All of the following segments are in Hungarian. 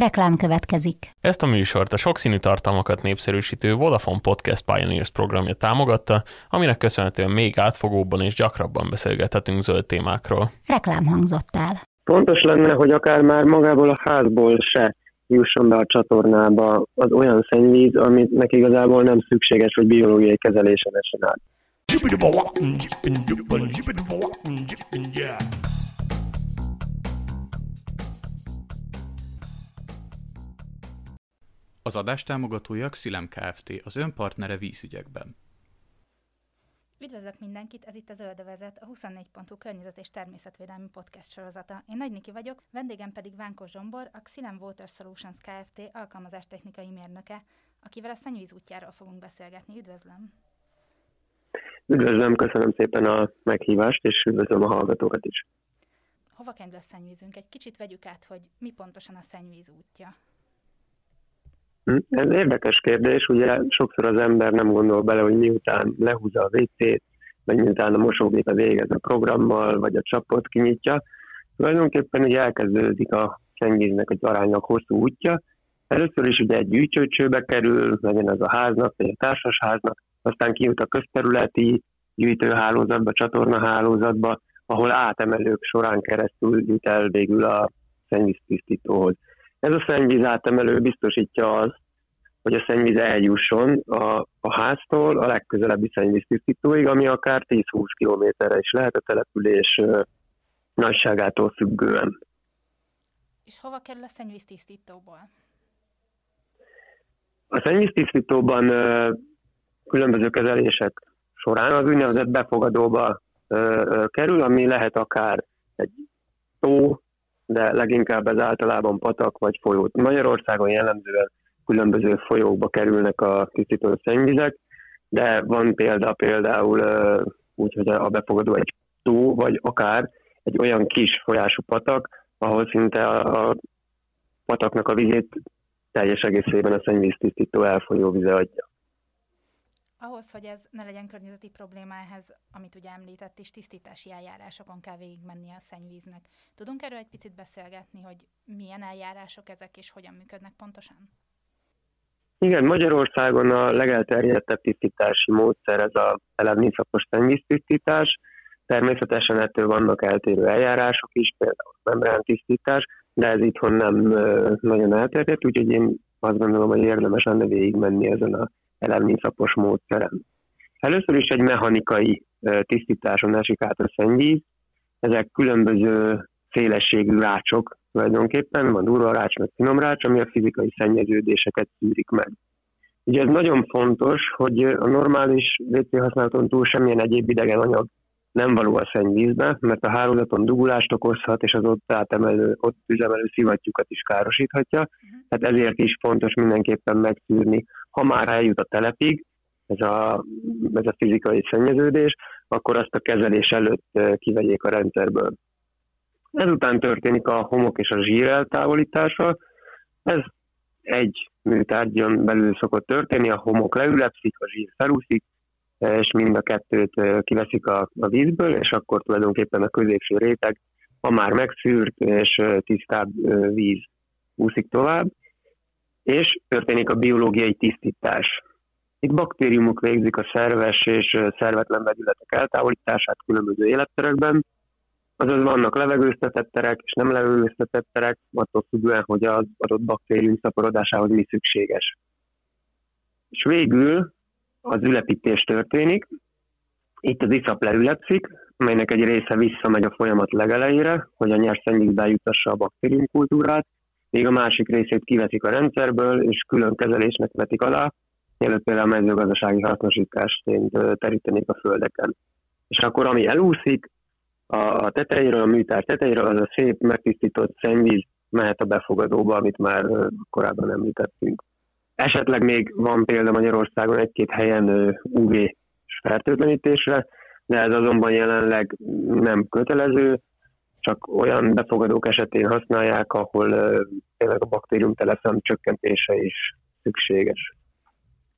Reklám következik. Ezt a műsort a sokszínű tartalmakat népszerűsítő Vodafone Podcast Pioneers programja támogatta, aminek köszönhetően még átfogóbban és gyakrabban beszélgethetünk zöld témákról. Reklám hangzott el. Fontos lenne, hogy akár már magából a házból se jusson be a csatornába az olyan szennyvíz, aminek igazából nem szükséges, hogy biológiai kezelésen essen át. Az adás támogatója Xilem Kft. az önpartnere vízügyekben. Üdvözlök mindenkit, ez itt az Öldövezet, a 24.hu környezet és természetvédelmi podcast sorozata. Én Nagy Niki vagyok, vendégem pedig Vánkos Zsombor, a Xilem Water Solutions Kft. alkalmazástechnikai mérnöke, akivel a szennyvíz útjáról fogunk beszélgetni. Üdvözlöm! Üdvözlöm, köszönöm szépen a meghívást, és üdvözlöm a hallgatókat is. Hova kerül a szennyvízünk? Egy kicsit vegyük át, hogy mi pontosan a szennyvíz útja. Ez érdekes kérdés, ugye sokszor az ember nem gondol bele, hogy miután lehúzza a WC-t, vagy miután a mosógép végez a programmal, vagy a csapot kinyitja, tulajdonképpen ugye elkezdődik a szennyvíznek egy aránylag hosszú útja. Először is ugye egy gyűjtőcsőbe kerül, legyen ez a háznak, vagy a társasháznak, aztán kijut a közterületi gyűjtőhálózatba, csatornahálózatba, ahol átemelők során keresztül jut el végül a szennyvíztisztítóhoz. Ez a szennyvíz átemelő biztosítja azt, hogy a szennyvíz eljusson a, a háztól a legközelebbi szennyvíztisztítóig, ami akár 10-20 kilométerre is lehet a település nagyságától függően. És hova kerül a szennyvíztisztítóból? A szennyvíztisztítóban különböző kezelések során az úgynevezett befogadóba kerül, ami lehet akár egy tó, de leginkább ez általában patak vagy folyó. Magyarországon jellemzően különböző folyókba kerülnek a tisztító szennyvizek, de van példa például úgy, hogy a befogadó egy tó, vagy akár egy olyan kis folyású patak, ahol szinte a, pataknak a vizét teljes egészében a szennyvíztisztító elfolyó vize adja. Ahhoz, hogy ez ne legyen környezeti probléma, ehhez, amit ugye említett is, tisztítási eljárásokon kell végigmenni a szennyvíznek. Tudunk erről egy picit beszélgetni, hogy milyen eljárások ezek, és hogyan működnek pontosan? Igen, Magyarországon a legelterjedtebb tisztítási módszer ez a elemnészakos szennyvíztisztítás. Természetesen ettől vannak eltérő eljárások is, például membrán tisztítás, de ez itthon nem nagyon elterjedt, úgyhogy én azt gondolom, hogy érdemes lenne végigmenni ezen a elemnészapos módszeren. Először is egy mechanikai tisztításon esik át a szennyvíz. Ezek különböző szélességű rácsok tulajdonképpen, van durva rács, meg finom rács, ami a fizikai szennyeződéseket szűrik meg. Ugye ez nagyon fontos, hogy a normális WC használaton túl semmilyen egyéb idegen anyag nem való a szennyvízbe, mert a hálózaton dugulást okozhat, és az ott átemelő, ott üzemelő szivattyúkat is károsíthatja. Tehát ezért is fontos mindenképpen megszűrni, ha már eljut a telepig, ez a, ez a fizikai szennyeződés, akkor azt a kezelés előtt kivegyék a rendszerből. Ezután történik a homok és a zsír eltávolítása. Ez egy műtárgyon belül szokott történni, a homok leülepszik, a zsír felúszik, és mind a kettőt kiveszik a, a vízből, és akkor tulajdonképpen a középső réteg, ha már megszűrt és tisztább víz úszik tovább, és történik a biológiai tisztítás. Itt baktériumok végzik a szerves és szervetlen vegyületek eltávolítását különböző életterekben, Azaz vannak levegőztetett terek és nem levegőztetett terek, attól függően, hogy az adott baktérium szaporodásához mi szükséges. És végül az ülepítés történik. Itt az iszap leülepszik, melynek egy része visszamegy a folyamat legelejére, hogy a nyers szennyvíz bejutassa a baktériumkultúrát, még a másik részét kiveszik a rendszerből, és külön kezelésnek vetik alá, mielőtt például a mezőgazdasági hasznosításként terítenék a földeken. És akkor ami elúszik, a tetejéről, a műtár tetejéről az a szép, megtisztított szennyvíz mehet a befogadóba, amit már korábban említettünk. Esetleg még van példa Magyarországon egy-két helyen UV fertőtlenítésre, de ez azonban jelenleg nem kötelező, csak olyan befogadók esetén használják, ahol tényleg a baktérium teleszem csökkentése is szükséges.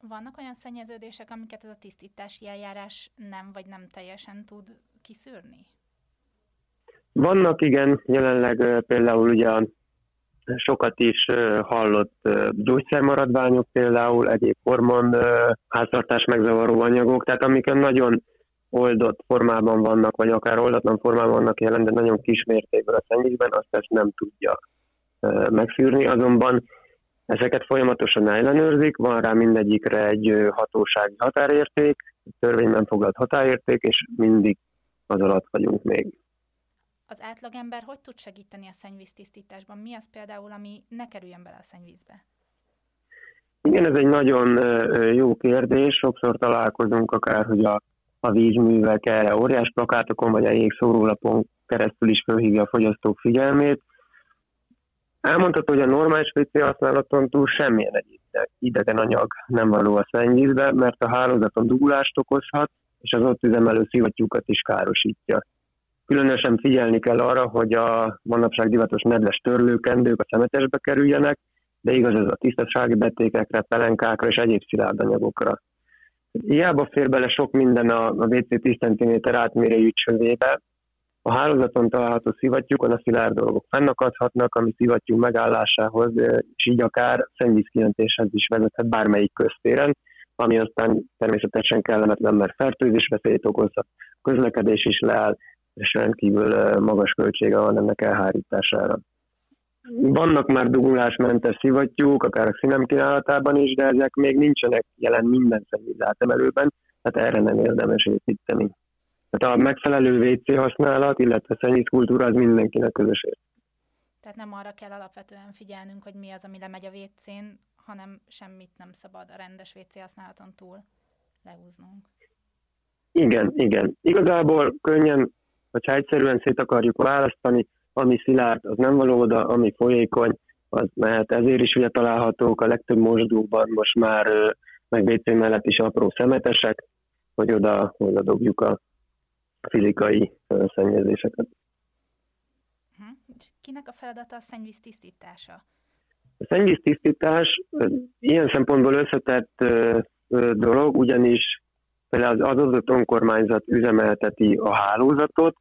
Vannak olyan szennyeződések, amiket ez a tisztítási eljárás nem vagy nem teljesen tud kiszűrni? Vannak igen, jelenleg például ugye sokat is hallott gyógyszermaradványok például, egyéb hormon háztartás megzavaró anyagok, tehát amik nagyon oldott formában vannak, vagy akár oldatlan formában vannak jelen, de nagyon kis mértékben a szennyvízben, azt ezt nem tudja megszűrni, azonban ezeket folyamatosan ellenőrzik, van rá mindegyikre egy hatósági határérték, törvényben foglalt határérték, és mindig az alatt vagyunk még. Az átlagember hogy tud segíteni a szennyvíztisztításban? Mi az például, ami ne kerüljön bele a szennyvízbe? Igen, ez egy nagyon jó kérdés. Sokszor találkozunk akár, hogy a, a vízművek erre óriás plakátokon vagy a jégszórólapon keresztül is felhívja a fogyasztók figyelmét. Elmondható, hogy a normális WC használaton túl semmilyen egy idegen anyag nem való a szennyvízbe, mert a hálózaton dugulást okozhat, és az ott üzemelő szivattyúkat is károsítja. Különösen figyelni kell arra, hogy a manapság divatos nedves törlőkendők a szemetesbe kerüljenek, de igaz ez a tisztasági betékekre, pelenkákra és egyéb szilárd anyagokra. Hiába fér bele sok minden a, a WC 10 cm átmérőjű csövébe, a hálózaton található szivattyúkon a szilárd dolgok fennakadhatnak, ami szivattyú megállásához, és így akár szennyvízkijentéshez is vezethet bármelyik köztéren, ami aztán természetesen kellemetlen, mert fertőzés veszélyt okozhat, közlekedés is leáll, és rendkívül magas költsége van ennek elhárítására. Vannak már dugulásmentes szivattyúk, akár a színem kínálatában is, de ezek még nincsenek jelen minden szennyvíz átemelőben, tehát erre nem érdemes építeni. Tehát a megfelelő WC használat, illetve szennyvízkultúra az mindenkinek közös. Tehát nem arra kell alapvetően figyelnünk, hogy mi az, ami lemegy a WC-n, hanem semmit nem szabad a rendes WC használaton túl lehúznunk. Igen, igen. Igazából könnyen hogyha egyszerűen szét akarjuk választani, ami szilárd, az nem való oda, ami folyékony, az mehet. Ezért is ugye találhatók a legtöbb mosdóban most már meg WC mellett is apró szemetesek, hogy oda, oda dobjuk a fizikai szennyezéseket. Uh-huh. Kinek a feladata a szennyvíz tisztítása? A szennyvíz tisztítás ilyen szempontból összetett dolog, ugyanis például az adott önkormányzat üzemelteti a hálózatot,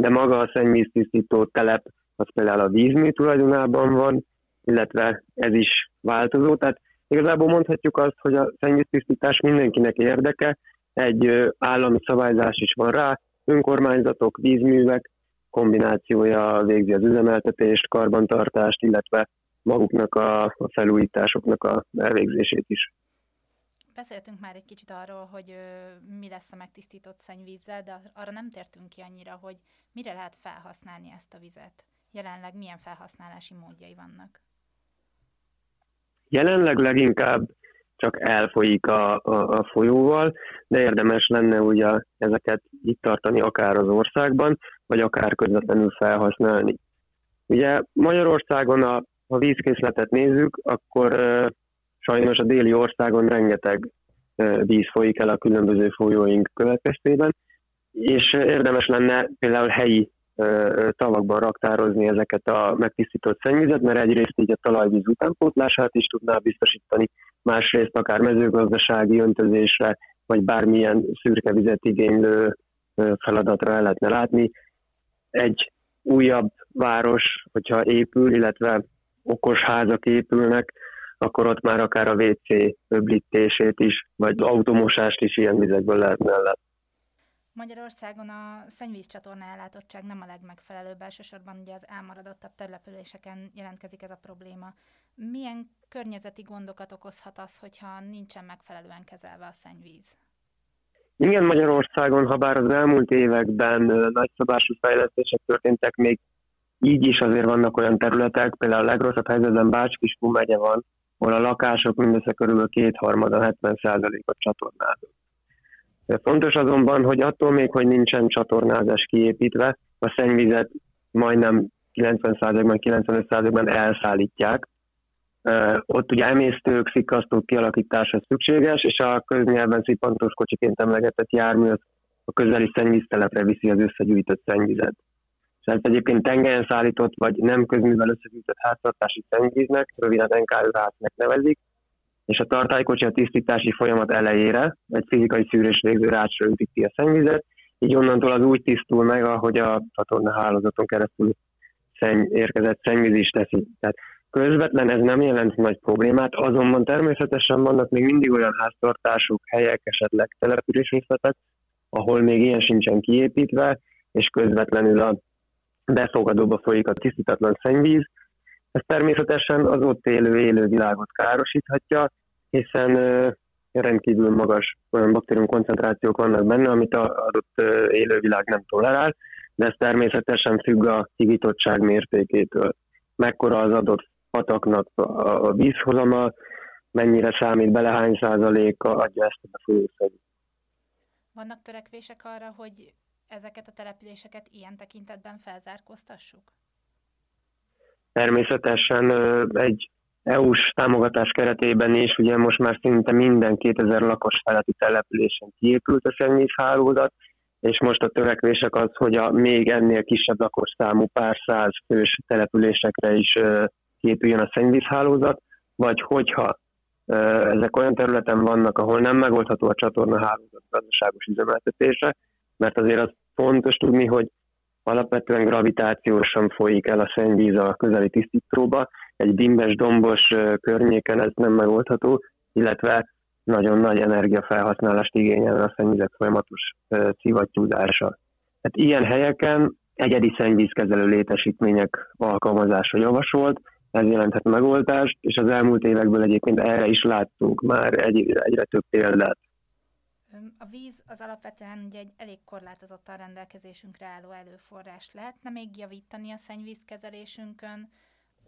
de maga a szennyvíztisztító telep az például a vízmű tulajdonában van, illetve ez is változó. Tehát igazából mondhatjuk azt, hogy a szennyvíztisztítás mindenkinek érdeke, egy állami szabályzás is van rá, önkormányzatok, vízművek kombinációja végzi az üzemeltetést, karbantartást, illetve maguknak a, a felújításoknak a elvégzését is. Beszéltünk már egy kicsit arról, hogy ö, mi lesz a megtisztított szennyvízzel, de arra nem tértünk ki annyira, hogy mire lehet felhasználni ezt a vizet. Jelenleg milyen felhasználási módjai vannak? Jelenleg leginkább csak elfolyik a, a, a folyóval, de érdemes lenne ugye ezeket itt tartani akár az országban, vagy akár közvetlenül felhasználni. Ugye Magyarországon a, a vízkészletet nézzük, akkor sajnos a déli országon rengeteg víz folyik el a különböző folyóink következtében, és érdemes lenne például helyi tavakban raktározni ezeket a megtisztított szennyvizet, mert egyrészt így a talajvíz utánpótlását is tudná biztosítani, másrészt akár mezőgazdasági öntözésre, vagy bármilyen szürke vizet igénylő feladatra el lehetne látni. Egy újabb város, hogyha épül, illetve okos házak épülnek, akkor ott már akár a WC öblítését is, vagy automosást is ilyen vizekből lehetne ellátni. Magyarországon a szennyvízcsatorna ellátottság nem a legmegfelelőbb, elsősorban ugye az elmaradottabb településeken jelentkezik ez a probléma. Milyen környezeti gondokat okozhat az, hogyha nincsen megfelelően kezelve a szennyvíz? Igen, Magyarországon, ha bár az elmúlt években nagyszabású fejlesztések történtek, még így is azért vannak olyan területek, például a legrosszabb helyzetben Bács-Kiskú megye van, ahol a lakások mindössze körülbelül kétharmada, 70%-ot csatornázott. Fontos azonban, hogy attól még, hogy nincsen csatornázás kiépítve, a szennyvizet majdnem 90%-ban, 95%-ban elszállítják. Ott ugye emésztők, szikasztók kialakítása szükséges, és a köznyelven szippantós kocsiként emlegetett jármű a közeli szennyvíztelepre viszi az összegyűjtött szennyvizet. Ezt egyébként tengelyen szállított, vagy nem közművel összegyűjtött háztartási szennyvíznek, röviden NKÜ-nek nevezik, és a tartálykocsi a tisztítási folyamat elejére egy fizikai szűrés végző rácsra ütíti a szennyvizet, így onnantól az úgy tisztul meg, ahogy a csatorna hálózaton keresztül szenny, érkezett szennyvíz is teszi. Tehát közvetlen ez nem jelent nagy problémát, azonban természetesen vannak még mindig olyan háztartások, helyek, esetleg településrészletek, ahol még ilyen sincsen kiépítve, és közvetlenül a befogadóba folyik a tisztítatlan szennyvíz. Ez természetesen az ott élő élővilágot károsíthatja, hiszen rendkívül magas olyan baktérium koncentrációk vannak benne, amit az adott élővilág nem tolerál, de ez természetesen függ a higítottság mértékétől. Mekkora az adott pataknak a vízhozama, mennyire számít bele, hány százaléka adja ezt a folyószennyit. Vannak törekvések arra, hogy ezeket a településeket ilyen tekintetben felzárkóztassuk? Természetesen egy EU-s támogatás keretében is, ugye most már szinte minden 2000 lakos feletti településen kiépült a szennyvízhálózat, és most a törekvések az, hogy a még ennél kisebb lakosszámú pár száz fős településekre is képüljön a szennyvízhálózat, vagy hogyha ezek olyan területen vannak, ahol nem megoldható a csatornahálózat gazdaságos üzemeltetése, mert azért az fontos tudni, hogy alapvetően gravitációsan folyik el a szennyvíz a közeli tisztítóba, egy dimbes, dombos környéken ez nem megoldható, illetve nagyon nagy energiafelhasználást igényel a szennyvizek folyamatos szivattyúzása. Tehát ilyen helyeken egyedi szennyvízkezelő létesítmények alkalmazása javasolt, ez jelenthet megoldást, és az elmúlt évekből egyébként erre is láttunk már egy, egyre több példát. A víz az alapvetően ugye egy elég korlátozottan rendelkezésünkre álló előforrás. Lehetne még javítani a szennyvízkezelésünkön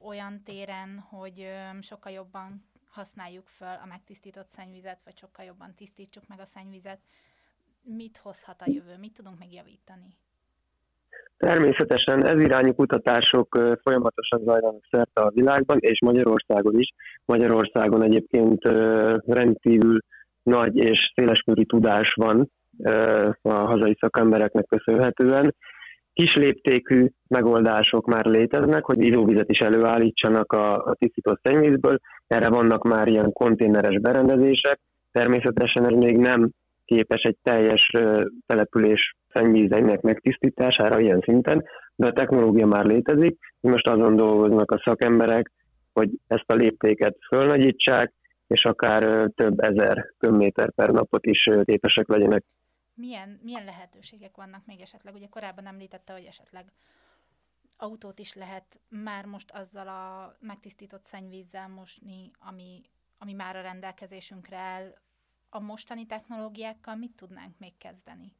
olyan téren, hogy sokkal jobban használjuk fel a megtisztított szennyvizet, vagy sokkal jobban tisztítsuk meg a szennyvizet. Mit hozhat a jövő? Mit tudunk még javítani? Természetesen ez irányú kutatások folyamatosan zajlanak szerte a világban, és Magyarországon is. Magyarországon egyébként rendkívül nagy és széleskörű tudás van a hazai szakembereknek köszönhetően. Kis léptékű megoldások már léteznek, hogy ivóvizet is előállítsanak a, a tisztított szennyvízből. Erre vannak már ilyen konténeres berendezések. Természetesen ez még nem képes egy teljes település szennyvízeinek megtisztítására ilyen szinten, de a technológia már létezik, most azon dolgoznak a szakemberek, hogy ezt a léptéket fölnagyítsák, és akár több ezer köbméter per napot is képesek legyenek. Milyen, milyen lehetőségek vannak még esetleg? Ugye korábban említette, hogy esetleg autót is lehet már most azzal a megtisztított szennyvízzel mosni, ami, ami már a rendelkezésünkre áll. A mostani technológiákkal mit tudnánk még kezdeni?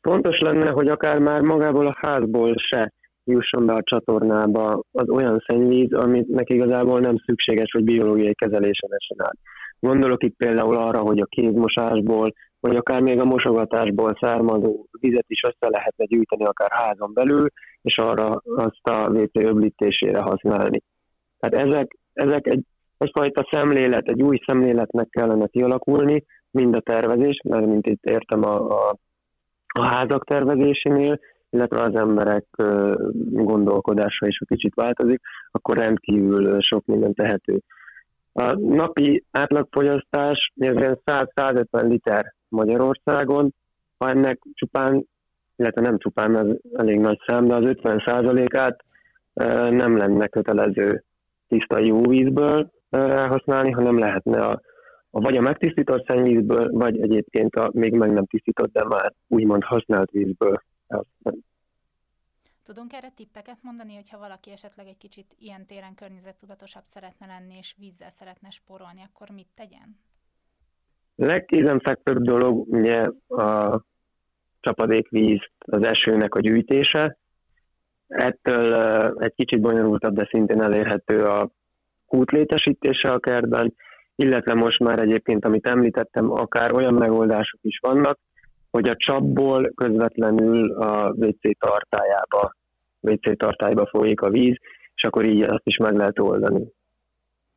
Fontos lenne, hogy akár már magából a házból se jusson be a csatornába az olyan szennyvíz, aminek igazából nem szükséges, hogy biológiai kezelésen esen át. Gondolok itt például arra, hogy a kézmosásból, vagy akár még a mosogatásból származó vizet is össze lehetne gyűjteni akár házon belül, és arra azt a WC öblítésére használni. Tehát ezek, ezek egy, egyfajta szemlélet, egy új szemléletnek kellene kialakulni, mind a tervezés, mert mint itt értem a, a, a házak tervezésénél, illetve az emberek gondolkodása is, ha kicsit változik, akkor rendkívül sok minden tehető. A napi átlagfogyasztás 100-150 liter Magyarországon, ha ennek csupán, illetve nem csupán, az elég nagy szám, de az 50 százalékát nem lenne kötelező tiszta jó vízből használni, hanem lehetne a, a vagy a megtisztított szennyvízből, vagy egyébként a még meg nem tisztított, de már úgymond használt vízből Tudunk erre tippeket mondani, hogyha valaki esetleg egy kicsit ilyen téren környezettudatosabb szeretne lenni, és vízzel szeretne sporolni, akkor mit tegyen? Legkézenfekvőbb dolog ugye a csapadékvíz, az esőnek a gyűjtése. Ettől egy kicsit bonyolultabb, de szintén elérhető a kútlétesítése a kertben, illetve most már egyébként, amit említettem, akár olyan megoldások is vannak, hogy a csapból közvetlenül a WC tartályába, WC tartályba folyik a víz, és akkor így azt is meg lehet oldani.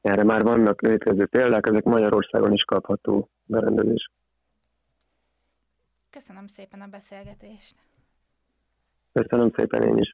Erre már vannak létező példák, ezek Magyarországon is kapható berendezés. Köszönöm szépen a beszélgetést. Köszönöm szépen én is.